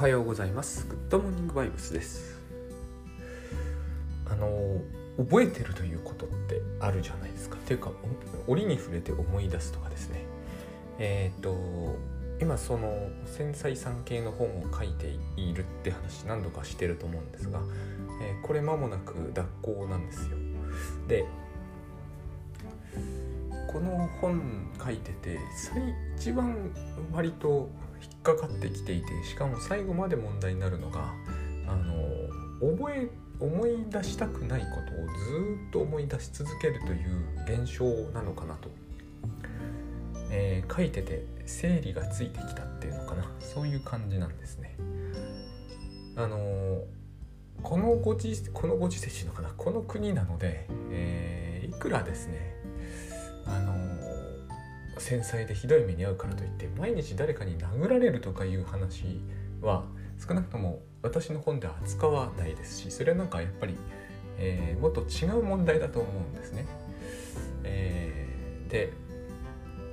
はようございます。グッドモーニングバイブスです。あの覚えてるということってあるじゃないですか。っていうか折に触れて思い出すとかですね。えっ、ー、と今その繊細産経の本を書いているって話何度かしてると思うんですが、えー、これ間もなく脱行なんですよ。でこの本書いてて一番割と引っかかってきていてしかも最後まで問題になるのがあの覚え思い出したくないことをずっと思い出し続けるという現象なのかなと、えー、書いてて整理がついてきたっていうのかな。そういう感じなんですね。あのこのご時このご時世のかな。この国なので、えー、いくらですねあの繊細でひどい目に遭うからといって毎日誰かに殴られるとかいう話は少なくとも私の本では扱わないですしそれはなんかやっぱり、えー、もっと違う問題だと思うんですね。えー、で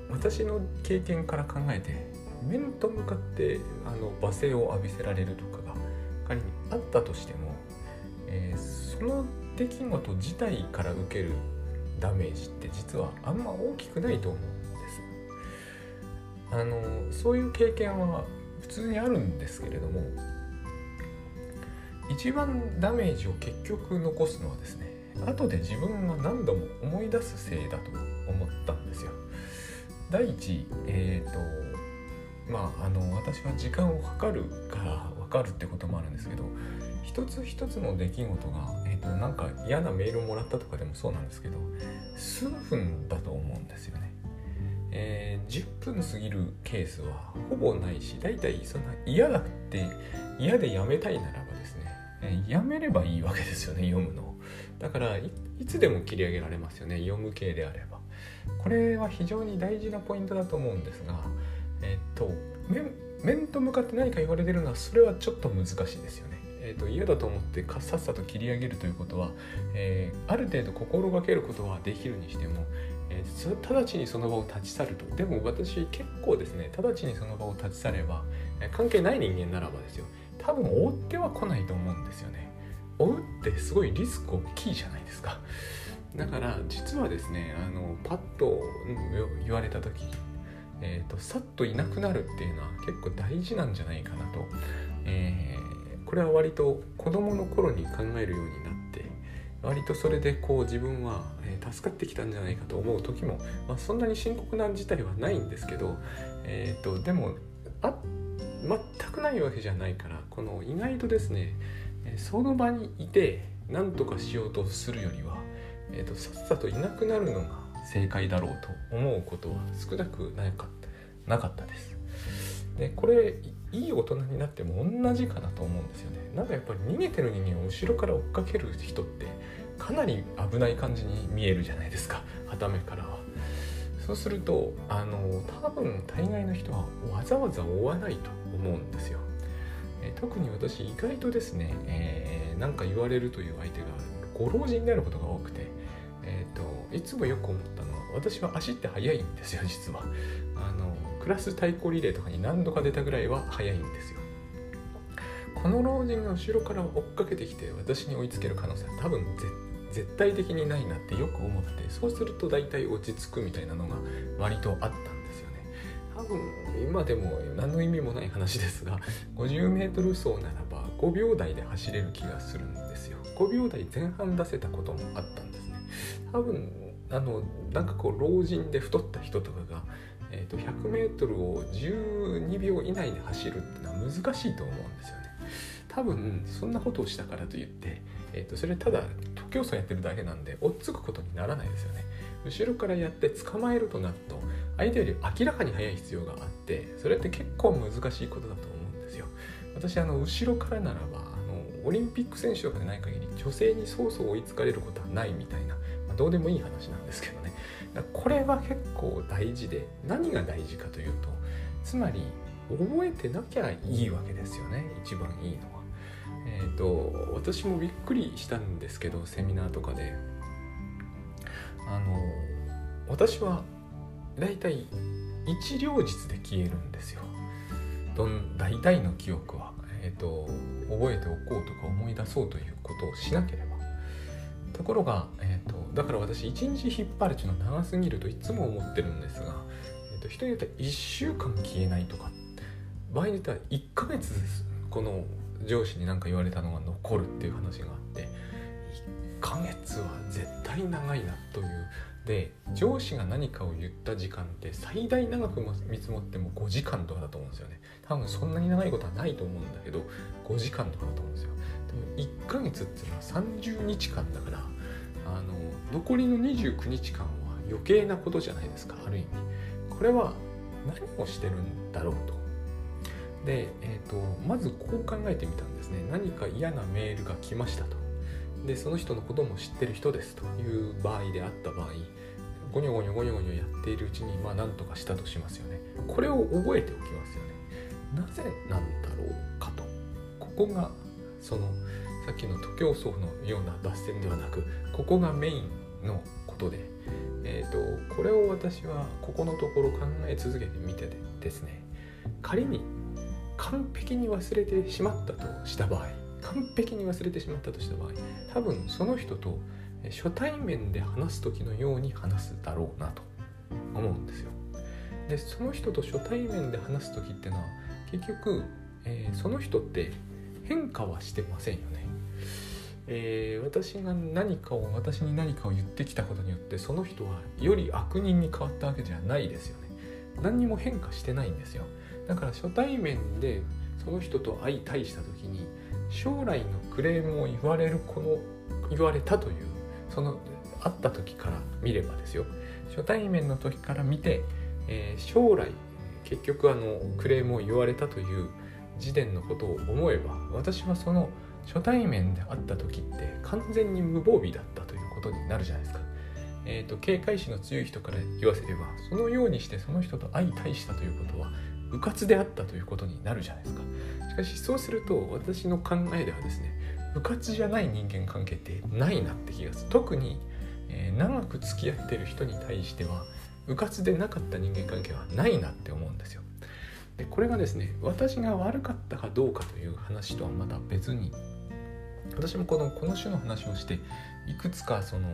私の経験から考えて面と向かってあの罵声を浴びせられるとかが仮にあったとしても、えー、その出来事自体から受けるダメージって実はあんま大きくないと思うん。あのそういう経験は普通にあるんですけれども一番ダメージを結局残すのはですね後で自分が何度も思い出すせいだと思ったんですよ。第一え、ー、とまああの私は時間を計るから分かるってこともあるんですけど一つ一つの出来事が、えーと、なんか嫌なメールをもらったとかでもそうなんですけど数分だと思うんですよね。えー、10分過ぎるケースはほぼないし大体そんな嫌だって嫌でやめたいならばですね、えー、やめればいいわけですよね読むのだからいつでも切り上げられますよね読む系であればこれは非常に大事なポイントだと思うんですがえっ、と面と向かって何か言われてるのはそれはちょっと難しいですよね。えーと、嫌だと思ってさっさと切り上げるということは、えー、ある程度心がけることはできるにしても、えー、直ちにその場を立ち去ると。でも私結構ですね直ちにその場を立ち去れば、え、関係ない人間ならばですよ。多分追っては来ないと思うんですよね。追うってすごいリスク大きいじゃないですか。だから実はですねあのパッと言われた時えーと、さっといなくなるっていうのは結構大事なんじゃないかなと、えー、これは割と子どもの頃に考えるようになって割とそれでこう自分は、え助かってきたんじゃないかと思う時も、まあ、そんなに深刻な事態はないんですけど、えーと、でもあ全くないわけじゃないからこの意外とですねその場にいて何とかしようとするよりは、えーとさっさといなくなるのが正解だろうと思うことは少なくなかったなかったです。でこれいい大人になっても同じかなと思うんですよね。なんかやっぱり逃げてる人間を後ろから追っかける人ってかなり危ない感じに見えるじゃないですか。は目からは。そうするとあの多分大概の人はわざわざ追わないと思うんですよ。え特に私意外とですね、えー、か言われるという相手がご老人になることが多くて。えーと、いつもよく思ったのは私は足って速いんですよ実は。あのクラス対抗リレーとかに何度か出たぐらいは速いんですよ。この老人が後ろから追っかけてきて私に追いつける可能性は多分絶絶対的にないなってよく思ってそうすると大体落ち着くみたいなのが割とあったんですよね。多分今でも何の意味もない話ですが 50m 走ならば5秒台で走れる気がするんですよ。5秒台前半出せたこともあったんですね。多分あのなんかこう老人で太った人とかが、えーと、100m を12秒以内で走るっていうのは難しいと思うんですよね。多分そんなことをしたからといって、えーと、それただ徒競走やってるだけなんで追っつくことにならないですよね。後ろからやって捕まえるとなると相手より明らかに速い必要があってそれって結構難しいことだと思うんですよ。私あの後ろからならばあのオリンピック選手とかでない限り女性にそうそう追いつかれることはないみたいな、まあ、どうでもいい話なんですけどね。これは結構大事で何が大事かというとつまり覚えてなきゃいいわけですよね。一番いいのは。え、ー、と私もびっくりしたんですけどセミナーとかで。あの私はだいたい一両日で消えるんですよ。どん大体の記憶は。えーと、覚えておこうとか思い出そうということをしなければ。ところが、えーと、だから私一日引っ張るっていうのは長すぎるといつも思ってるんですが、えーと、人によっては1週間消えないとか。場合によっては1ヶ月この上司に何か言われたのが残るっていう話があって1ヶ月は絶対長いなという。で上司が何かを言った時間って最大長く見積もっても5時間とかだと思うんですよね。多分そんなに長いことはないと思うんだけど5時間とかだと思うんですよ。でも1ヶ月っていうのは30日間だからあの残りの29日間は余計なことじゃないですかある意味。これは何をしてるんだろうと。で、えーと、まずこう考えてみたんですね。何か嫌なメールが来ましたと。でその人のことも知ってる人ですという場合であった場合ゴニョゴニョゴニョゴニョやっているうちにまあ何とかしたとしますよね。これを覚えておきますよね。なぜなんだろうかと。ここがそのさっきの徒競走のような脱線ではなくここがメインのことで、えーと、これを私はここのところ考え続けてみてですね。仮に完璧に忘れてしまったとした場合完璧に忘れてしまったとした場合多分その人と初対面で話す時のように話すだろうなと思うんですよ。でその人と初対面で話す時ってのは結局、えー、その人って変化はしてませんよね。えー、私が何かを私に何かを言ってきたことによってその人はより悪人に変わったわけじゃないですよね。何にも変化してないんですよ。だから初対面でその人と相対した時に将来のクレームを言われるこの言われたというその会った時から見ればですよ初対面の時から見て、えー、将来結局あのクレームを言われたという時点のことを思えば私はその初対面で会った時って完全に無防備だったということになるじゃないですか。えーと、警戒心の強い人から言わせればそのようにしてその人と相対したということは迂闊であったということになるじゃないですか。しかしそうすると私の考えではですね迂闊じゃない人間関係ってないなって気がする特に、えー、長く付き合ってる人に対しては迂闊でなかった人間関係はないなって思うんですよでこれがですね私が悪かったかどうかという話とはまた別に私もこのこの種の話をしていくつかその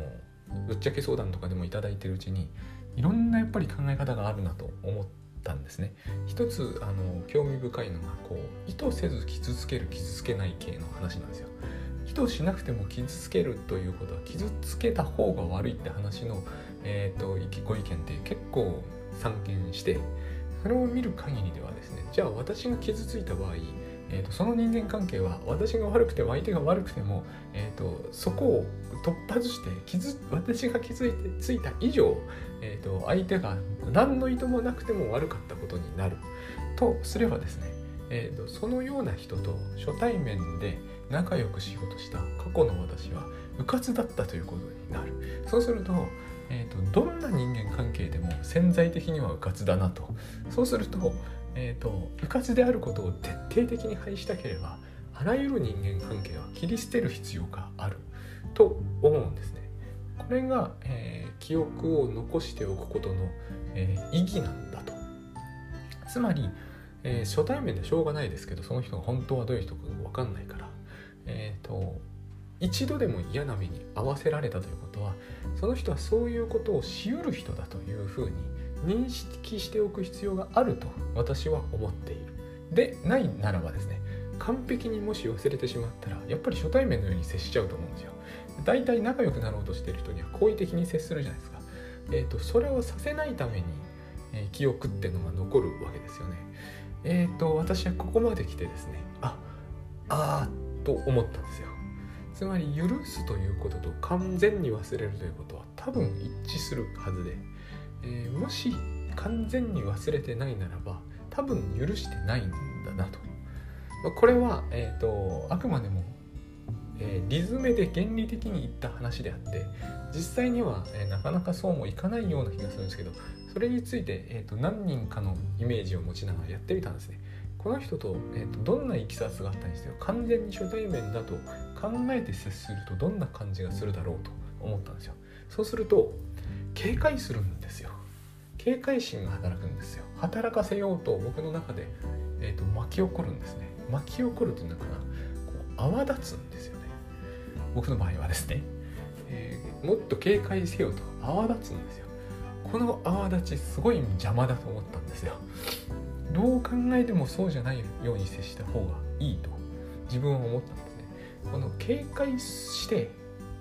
ぶっちゃけ相談とかでも頂いてるうちにいろんなやっぱり考え方があるなと思ったんですね。一つあの興味深いのがこう意図せず傷つける傷つけない系の話なんですよ。意図しなくても傷つけるということは傷つけた方が悪いって話の、えーと、ご意見って結構散見してそれを見る限りではですねじゃあ私が傷ついた場合、えーと、その人間関係は私が悪くても相手が悪くても、えーと、そこを突破して傷私が気づいてついた以上、えー、と相手が何の意図もなくても悪かったことになる。とすればですね、えー、とそのような人と初対面で仲良くしようとした過去の私は迂闊だったということになる。そうすると,、えーと、どんな人間関係でも潜在的には迂闊だなと。そうすると,、えーと、迂闊であることを徹底的に排したければあらゆる人間関係は切り捨てる必要がある。と思うんですね。れが、えー、記憶を残しておくことの、えー、意義なんだと。つまり、えー、初対面でしょうがないですけどその人が本当はどういう人か分かんないからえーと、一度でも嫌な目に遭わせられたということはその人はそういうことをしうる人だというふうに認識しておく必要があると私は思っている。でないならばですね完璧にもし忘れてしまったらやっぱり初対面のように接しちゃうと思うんですよ。大体仲良くなろうとしている人には好意的に接するじゃないですか。えーと、それをさせないために、えー、記憶っていうのが残るわけですよね。えっ、ー、と私はここまで来てですねああと思ったんですよつまり許すということと完全に忘れるということは多分一致するはずで、えー、もし完全に忘れてないならば多分許してないんだなとまあこれは、えーと、あくまでも、えー、リズムで原理的に言った話であって実際には、えー、なかなかそうもいかないような気がするんですけどそれについて、えーと何人かのイメージを持ちながらやってみたんですね。この人と,、えーと、どんな経きさつがあったにしても完全に初対面だと考えて接するとどんな感じがするだろうと思ったんですよ。そうすると警戒するんですよ。警戒心が働くんですよ。働かせようと僕の中で、えーと、巻き起こるんですね。巻き起こるというのかな。こう泡立つんですよ。僕の場合はですね、えー、もっと警戒せよと泡立つんですよ。この泡立ちすごい邪魔だと思ったんですよ。どう考えてもそうじゃないように接した方がいいと自分は思ったんですね。この警戒して、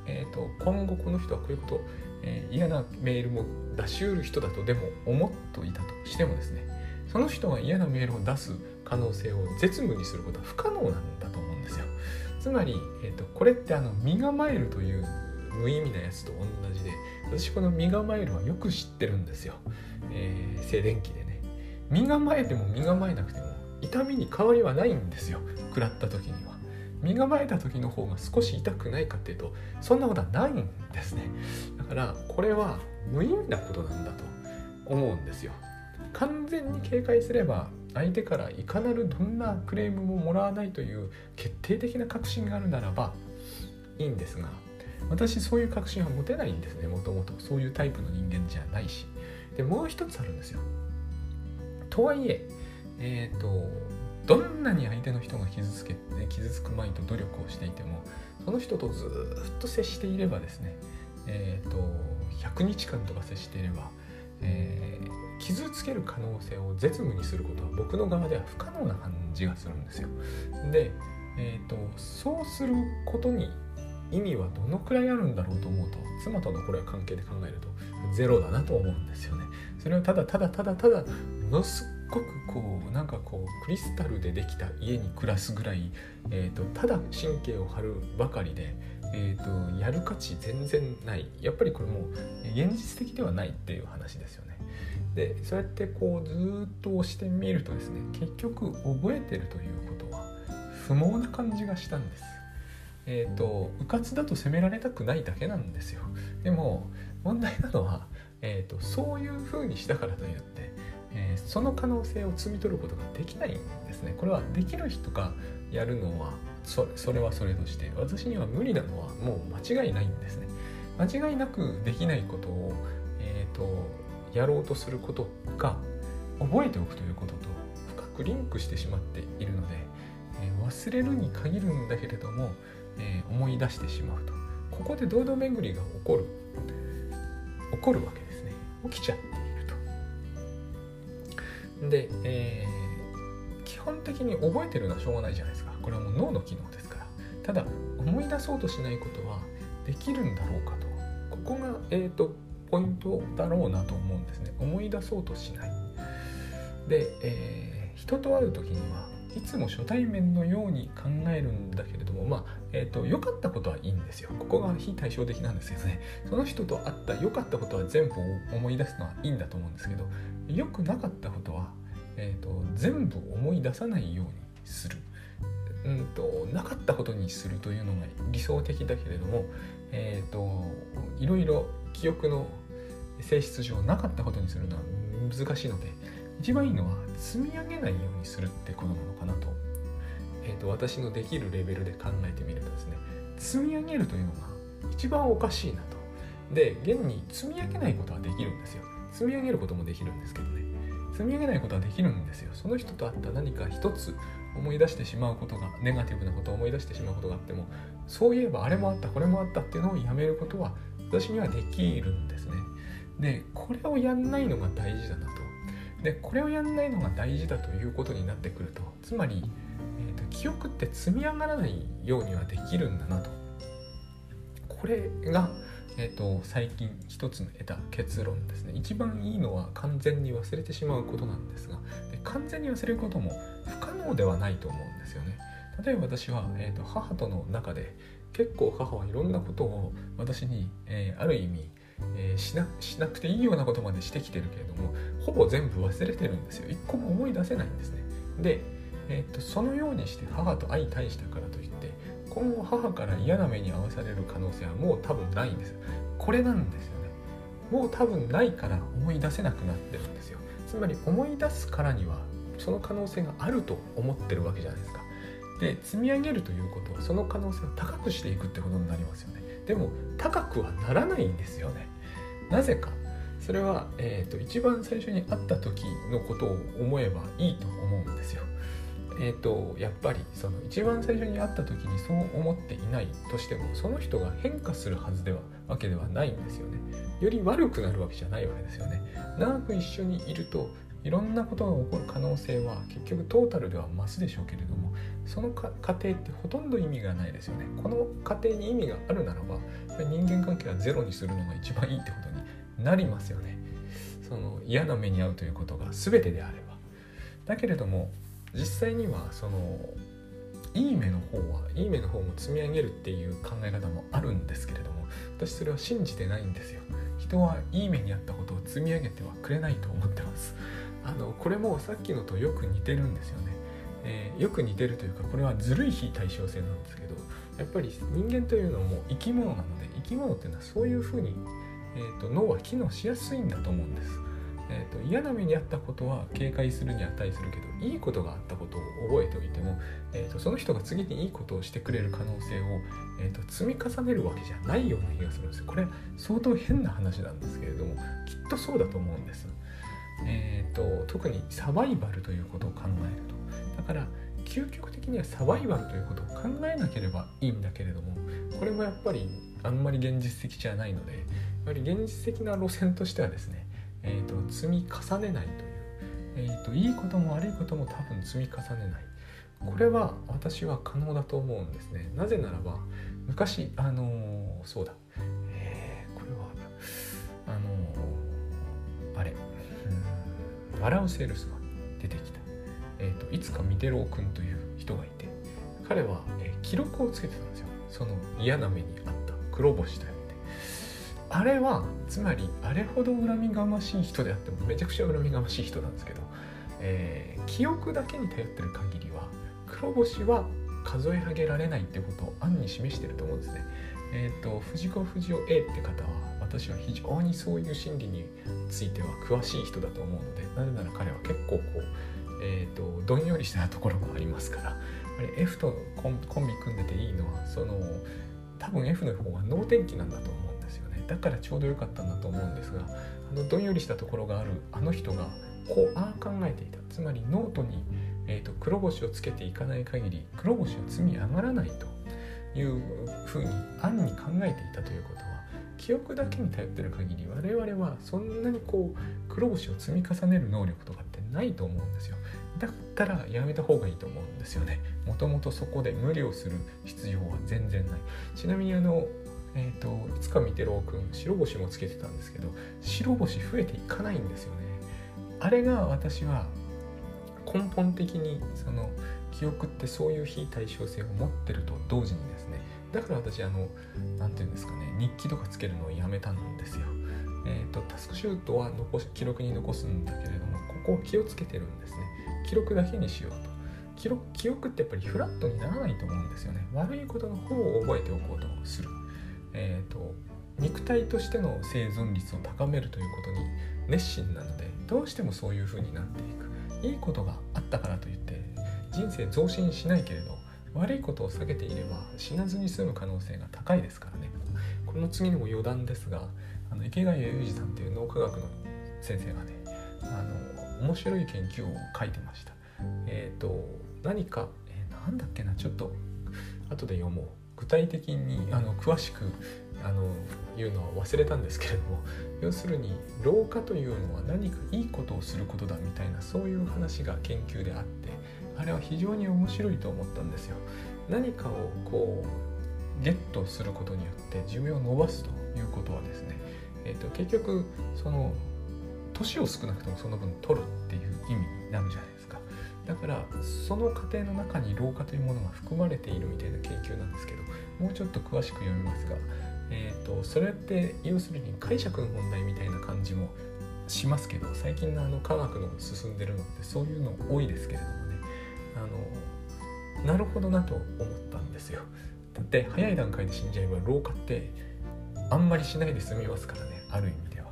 えーと、今後この人はこういうこと、えー、嫌なメールも出しうる人だとでも思っていたとしてもですねその人が嫌なメールを出す可能性を絶無にすることは不可能なんだつまり、えーと、これってあの身構えるという無意味なやつと同じで私この身構えるはよく知ってるんですよ、えー、静電気でね。身構えても身構えなくても痛みに変わりはないんですよ。食らった時には。身構えた時の方が少し痛くないかっていうとそんなことはないんですね。だからこれは無意味なことなんだと思うんですよ。完全に警戒すれば相手からいかなるどんなクレームももらわないという決定的な確信があるならばいいんですが私そういう確信は持てないんですねもともとそういうタイプの人間じゃないし。でもう一つあるんですよ。とはいええっ、ー、とどんなに相手の人が傷つけ傷つくまいと努力をしていてもその人とずっと接していればですねえっ、ー、と100日間とか接していれば、えー、傷つける可能性を絶無にすることは僕の側では不可能な感じがするんですよ。で、えーと、そうすることに意味はどのくらいあるんだろうと思うと妻とのこれは関係で考えるとゼロだなと思うんですよね。それをただただただただものすごくこうなんかこうクリスタルでできた家に暮らすぐらい、えーと、ただ神経を張るばかりで、えーと、やる価値全然ないやっぱりこれも現実的ではないっていう話ですよね。でそうやってこうずっと押してみるとですね結局覚えてるということは不毛な感じがしたんです。えっ、ー、と迂闊だと責められたくないだけなんですよ。でも問題なのは、えーと、そういうふうにしたからといって、えー、その可能性を摘み取ることができないんですね。これはできる人がやるのはそれはそれとして私には無理なのはもう間違いないんですね。間違いなくできないことを、えーとやろうとすることが覚えておくということと深くリンクしてしまっているので、えー、忘れるに限るんだけれども、えー、思い出してしまうと。ここで堂々巡りが起こる起こるわけですね。起きちゃっていると。で、えー、基本的に覚えてるのはしょうがないじゃないですか。これはもう脳の機能ですから。ただ思い出そうとしないことはできるんだろうかと。ここが、えーとポイントだろうなと思うんですね。思い出そうとしない。で、えー、人と会う時にはいつも初対面のように考えるんだけれどもまあえっ、ー、と良かったことはいいんですよ。ここが非対照的なんですけどね。その人と会った良かったことは全部思い出すのはいいんだと思うんですけど良くなかったことは、えーと、全部思い出さないようにする。うんとなかったことにするというのが理想的だけれども、えーといろいろ記憶の性質上なかったことにするのは難しいので一番いいのは積み上げないようにするってことなのかなと,、えーと、私のできるレベルで考えてみるとですね積み上げるというのが一番おかしいなと。で現に積み上げないことはできるんですよ。積み上げることもできるんですけどね。積み上げないことはできるんですよ。その人と会った何か一つ思い出してしまうことがネガティブなことを思い出してしまうことがあってもそういえばあれもあったこれもあったっていうのをやめることは私にはできるんですね。でこれをやんないのが大事だなと。でこれをやんないのが大事だということになってくるとつまり、えーと、記憶って積み上がらないようにはできるんだなと。これが、えーと、最近一つの得た結論ですね。一番いいのは完全に忘れてしまうことなんですがで完全に忘れることも不可能ではないと思うんですよね。例えば私は、えーと母との中で結構母はいろんなことを私に、えー、ある意味えー、しなしなくていいようなことまでしてきてるけれどもほぼ全部忘れてるんですよ。一個も思い出せないんですね。で、えー、っとそのようにして母と相対したからといって今後母から嫌な目に遭わされる可能性はもう多分ないんです。これなんですよね。もう多分ないから思い出せなくなってるんですよ。つまり思い出すからにはその可能性があると思ってるわけじゃないですか。で積み上げるということはその可能性を高くしていくってことになりますよね。でも高くはならないんですよね。なぜかそれは、えーと、一番最初に会った時のことを思えばいいと思うんですよ。えーと、やっぱりその一番最初に会った時にそう思っていないとしてもその人が変化するはずではわけではないんですよね。より悪くなるわけじゃないわけですよね。長く一緒にいるといろんなことが起こる可能性は結局トータルでは増すでしょうけれどもその過程ってほとんど意味がないですよね。この過程に意味があるならば人間関係はゼロにするのが一番いいってことになりますよね。その嫌な目に遭うということが全てであれば。だけれども実際にはそのいい目の方はいい目の方も積み上げるっていう考え方もあるんですけれども私それは信じてないんですよ人はいい目にあったことを積み上げてはくれないと思ってますあのこれもさっきのとよく似てるんですよね、えー、よく似てるというかこれはずるい非対称性なんですけどやっぱり人間というのも生き物なので生き物っていうのはそういうふうに、えーと脳は機能しやすいんだと思うんですえーと、嫌な目にあったことは警戒するに値するけどいいことがあったことを覚えておいても、えーと、その人が次にいいことをしてくれる可能性を、えーと、積み重ねるわけじゃないような気がするんですよ。これ相当変な話なんですけれどもきっとそうだと思うんです。えー、と特にサバイバルということを考えるとだから究極的にはサバイバルということを考えなければいいんだけれどもこれもやっぱりあんまり現実的じゃないのでやはり現実的な路線としてはですねえーと、積み重ねないという、えーと、いいことも悪いことも多分積み重ねない。これは私は可能だと思うんですね。なぜならば昔あのー、そうだ、えー、これはあのー、あれ。笑うセールスが出てきた、えーと、いつか見てろうくんという人がいて彼は、えー、記録をつけてたんですよ。その嫌な目にあった。黒星というあれはつまりあれほど恨みがましい人であってもめちゃくちゃ恨みがましい人なんですけど、えー、記憶だけに頼ってる限りは黒星は数え上げられないってことを暗に示してると思うんですね。えっ、ー、と藤子不二雄 A って方は私は非常にそういう心理については詳しい人だと思うのでなぜなら彼は結構こう、えーと、どんよりしたところがありますからあれ F とコンビ組んでていいのはその多分 F の方が能天気なんだと思うだからちょうど良かったんだと思うんですがあのどんよりしたところがあるあの人がこうああ考えていた。つまりノートに、えーと、黒星をつけていかない限り黒星は積み上がらないというふうに暗に考えていたということは記憶だけに頼ってる限り我々はそんなにこう黒星を積み重ねる能力とかってないと思うんですよ。だったらやめた方がいいと思うんですよね。もともとそこで無理をする必要は全然ない。ちなみにあのえーと、いつか見てろうくん白星もつけてたんですけど白星増えていかないんですよね。あれが私は根本的にその記憶ってそういう非対称性を持ってると同時にですねだから私あの何て言うんですかね日記とかつけるのをやめたんですよ。えっ、ー、とタスクシュートは残し記録に残すんだけれどもここを気をつけてるんですね。記録だけにしようと。記録記憶ってやっぱりフラットにならないと思うんですよね。悪いことの方を覚えておこうとする。えーと、肉体としての生存率を高めるということに熱心なのでどうしてもそういうふうになっていく。いいことがあったからといって人生増進しないけれど悪いことを避けていれば死なずに済む可能性が高いですからね。この次にも余談ですがあの池谷裕二さんという脳科学の先生がねあの面白い研究を書いてました。えっ、ー、と何か、えー、なんだっけなちょっと後で読もう。具体的にあの詳しくあの言うのは忘れたんですけれども要するに老化というのは何かいいことをすることだみたいなそういう話が研究であってあれは非常に面白いと思ったんですよ。何かをこうゲットすることによって寿命を伸ばすということはですね、えーと、結局その年を少なくともその分取るっていう意味になるじゃないですか。だからその過程の中に老化というものが含まれているみたいな研究なんですけどもうちょっと詳しく読みますが、えーと、それって要するに解釈の問題みたいな感じもしますけど最近のあの科学の進んでるのってそういうの多いですけれどもねあのなるほどなと思ったんですよ。だって早い段階で死んじゃえば老化ってあんまりしないで済みますからねある意味では。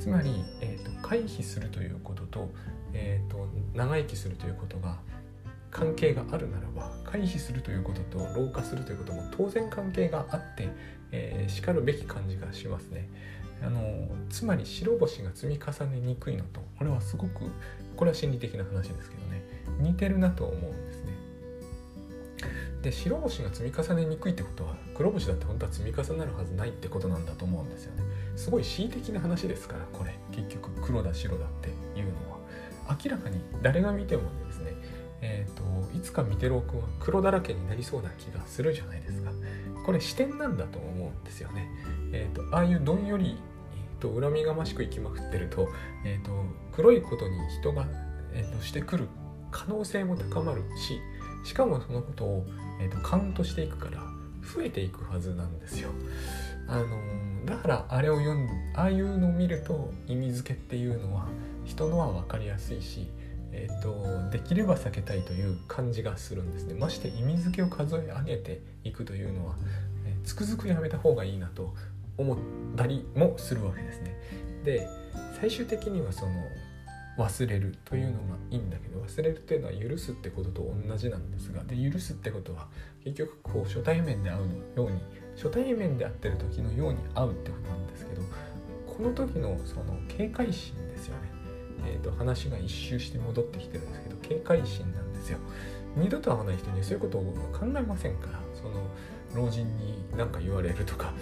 つまり、えーと、回避するということと,、えーと長生きするということが関係があるならば回避するということと老化するということも当然関係があって、えー、しかるべき感じがしますね。あのつまり白星が積み重ねにくいのとこれはすごくこれは心理的な話ですけどね似てるなと思うんですね。で白星が積み重ねにくいってことは黒星だって本当は積み重なるはずないってことなんだと思うんですよねすごい恣意的な話ですからこれ結局黒だ白だっていうのは明らかに誰が見てもねえーと、いつか見てろくんは黒だらけになりそうな気がするじゃないですかこれ視点なんだと思うんですよね、えーと、ああいうどんより、えーと、恨みがましくいきまくってると,、えー、と黒いことに人が、えー、としてくる可能性も高まるししかもそのことを、えー、とカウントしていくから増えていくはずなんですよ。あのだからあれを読んああいうのを見ると意味付けっていうのは人のは分かりやすいし、えーと、できれば避けたいという感じがするんですねまして意味付けを数え上げていくというのは、えー、つくづくやめた方がいいなと思ったりもするわけですね。で最終的にはその忘れるというのがいいんだけど忘れるっていうのは許すってことと同じなんですがで許すってことは結局こう初対面で会うのように初対面で会ってる時のように会うってことなんですけどこの時のその警戒心、えーと、話が一周して戻ってきてるんですけど警戒心なんですよ二度と会わない人にそういうことを考えませんからその老人に何か言われるとか、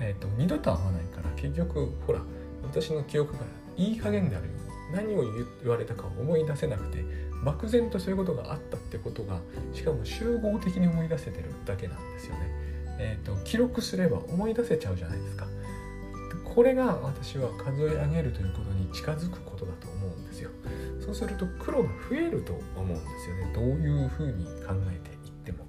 えーと、二度と会わないから結局ほら私の記憶がいい加減であるように何を言われたかを思い出せなくて漠然とそういうことがあったってことがしかも集合的に思い出せてるだけなんですよね。えーと、記録すれば思い出せちゃうじゃないですか。これが私は数え上げるということに近づくことだと思うんです。そうすると黒が増えると思うんですよね。どういうふうに考えていっても。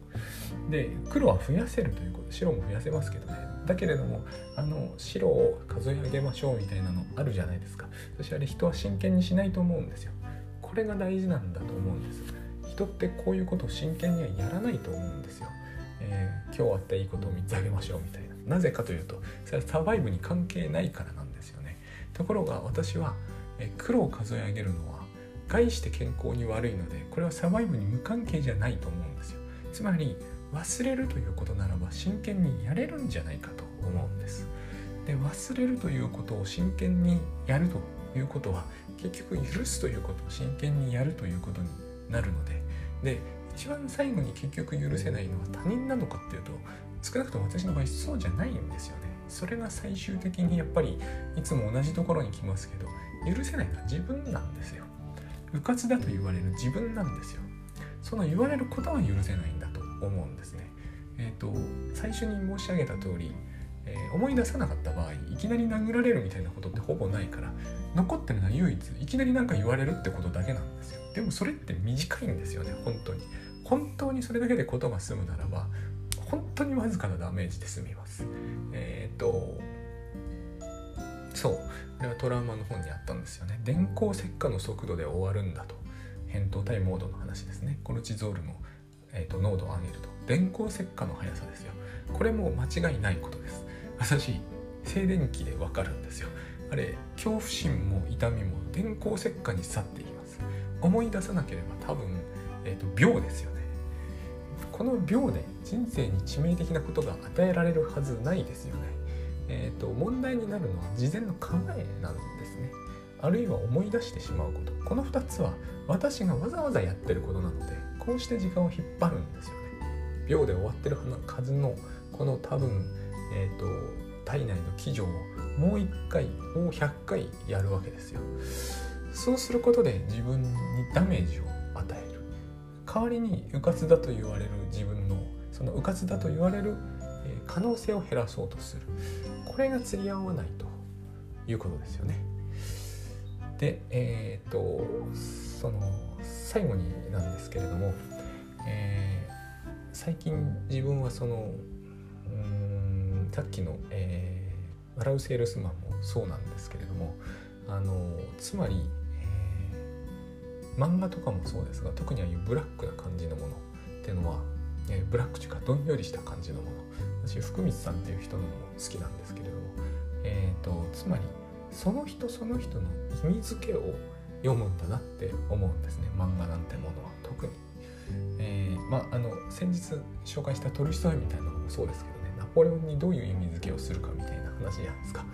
で黒は増やせるということ白も増やせますけどね。だけれどもあの白を数え上げましょうみたいなのあるじゃないですか。私あれ人は真剣にしないと思うんですよ。これが大事なんだと思うんです人ってこういうことを真剣にはやらないと思うんですよ、えー、今日あったいいことを3つあげましょうみたいな。なぜかというとそれはサバイブに関係ないからなんですよね。ところが私は、えー、黒を数え上げるのは害して健康に悪いのでこれはサバイブに無関係じゃないと思うんですよつまり忘れるということならば真剣にやれるんじゃないかと思うんです。で忘れるということを真剣にやるということは結局許すということを真剣にやるということになるのでで一番最後に結局許せないのは他人なのかっていうと少なくとも私の場合そうじゃないんですよね。それが最終的にやっぱりいつも同じところに来ますけど許せないのは自分なんですよ。迂闊だと言われる自分なんですよ。その言われることは許せないんだと思うんですね。えっ、ー、と最初に申し上げた通り、えー、思い出さなかった場合いきなり殴られるみたいなことってほぼないから残ってるのは唯一いきなり何か言われるってことだけなんですよ。でもそれって短いんですよね本当に。本当にそれだけでことが済むならば本当にわずかなダメージで済みます。えっ、ー、とそう。あれはトラウマの本にあったんですよね。電光石火の速度で終わるんだと。扁桃体モードの話ですね。コルチゾールのえーと、濃度を上げると。電光石火の速さですよ。これも間違いないことです。私静電気でわかるんですよ。あれ恐怖心も痛みも電光石火に去っていきます。思い出さなければ多分、えーと、秒ですよね。この秒で人生に致命的なことが与えられるはずないですよね。えーと問題になるのは事前の考えなんですね。あるいは思い出してしまうこと。この2つは私がわざわざやってることなのでこうして時間を引っ張るんですよね。秒で終わってる数のこの多分、えーと、体内の基準をもう一回もう100回やるわけですよ。そうすることで自分にダメージを与える。代わりに迂闊だと言われる自分のその迂闊だと言われる可能性を減らそうとする。これが釣り合わないということですよね。でえっ、ー、とその最後になんですけれども、えー、最近自分はそのうんさっきの、えー、笑うセールスマンもそうなんですけれどもあのつまり、えー、漫画とかもそうですが特にああいうブラックな感じのものっていうのは、えー、ブラックというかどんよりした感じのもの私福光さんっていう人のも好きなんですけれども、えーとつまりその人その人の意味付けを読むんだなって思うんですね漫画なんてものは特に。えー、まああの先日紹介したトルストイみたいなのもそうですけどねナポレオンにどういう意味付けをするかみたいな話じゃないですか。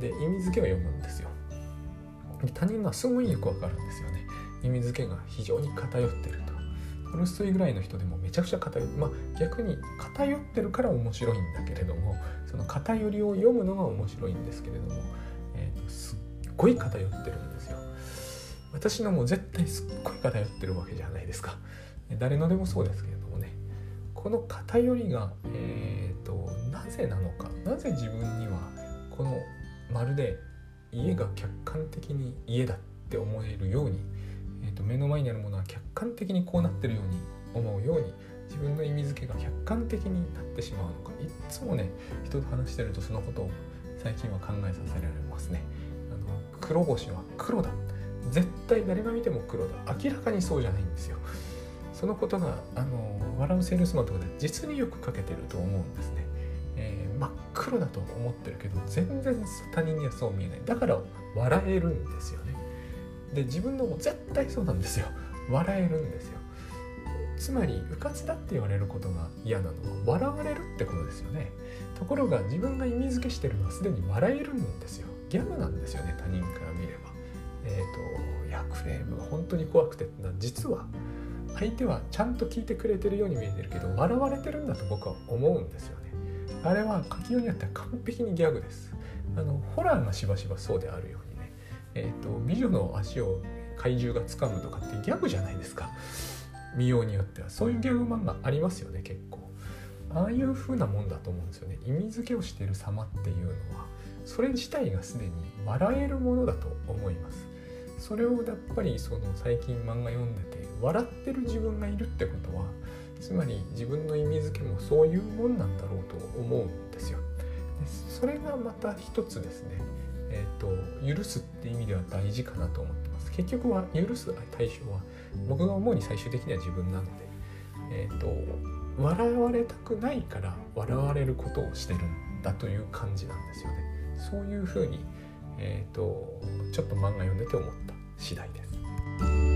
で意味付けを読むんですよ。他人のはすごいよくわかるんですよね。意味付けが非常に偏ってると。トルストイぐらいの人でもめちゃくちゃ偏まあ逆に偏ってるから面白いんだけれどもその偏りを読むのが面白いんですけれども、えーと、すっごい偏ってるんですよ。私のも絶対すっごい偏ってるわけじゃないですか。誰のでもそうですけれどもね。この偏りが、えーと、なぜなのか。なぜ自分にはこのまるで家が客観的に家だって思えるようにえーと、目の前にあるものは客観的にこうなってるように思うように自分の意味付けが客観的になってしまうのか。いっつもね人と話してるとそのことを最近は考えさせられますね。あの黒星は黒だ。絶対誰が見ても黒だ。明らかにそうじゃないんですよ。そのことがあの笑うセールスマンとかで実によく書けてると思うんですね、えー、真っ黒だと思ってるけど全然他人にはそう見えない。だから笑えるんですよね。で自分のも絶対そうなんですよ。笑えるんですよ。つまり迂闊だって言われることが嫌なのは笑われるってことですよね。ところが自分が意味付けしてるのはすでに笑えるんですよ。ギャグなんですよね他人から見れば。えっ、ー、といやクレームが本当に怖くて。実は相手はちゃんと聞いてくれてるように見えてるけど笑われてるんだと僕は思うんですよね。あれは書きようによっては完璧にギャグです。あのホラーがしばしばそうであるように。えーと、美女の足を怪獣が掴むとかってギャグじゃないですか。見ようによっては。そういうギャグ漫画ありますよね結構。ああいう風なもんだと思うんですよね。意味付けをしている様っていうのは。それ自体がすでに笑えるものだと思います。それをやっぱりその最近漫画読んでて笑ってる自分がいるってことはつまり自分の意味付けもそういうもんなんだろうと思うんですよ。でそれがまた一つですね。えーと、許すっっていう意味では大事かなと思ってます。結局は許す対象は僕が思うに最終的には自分なので、えーと、笑われたくないから笑われることをしてるんだという感じなんですよね。そういうふうに、えーとちょっと漫画読んでて思った次第です。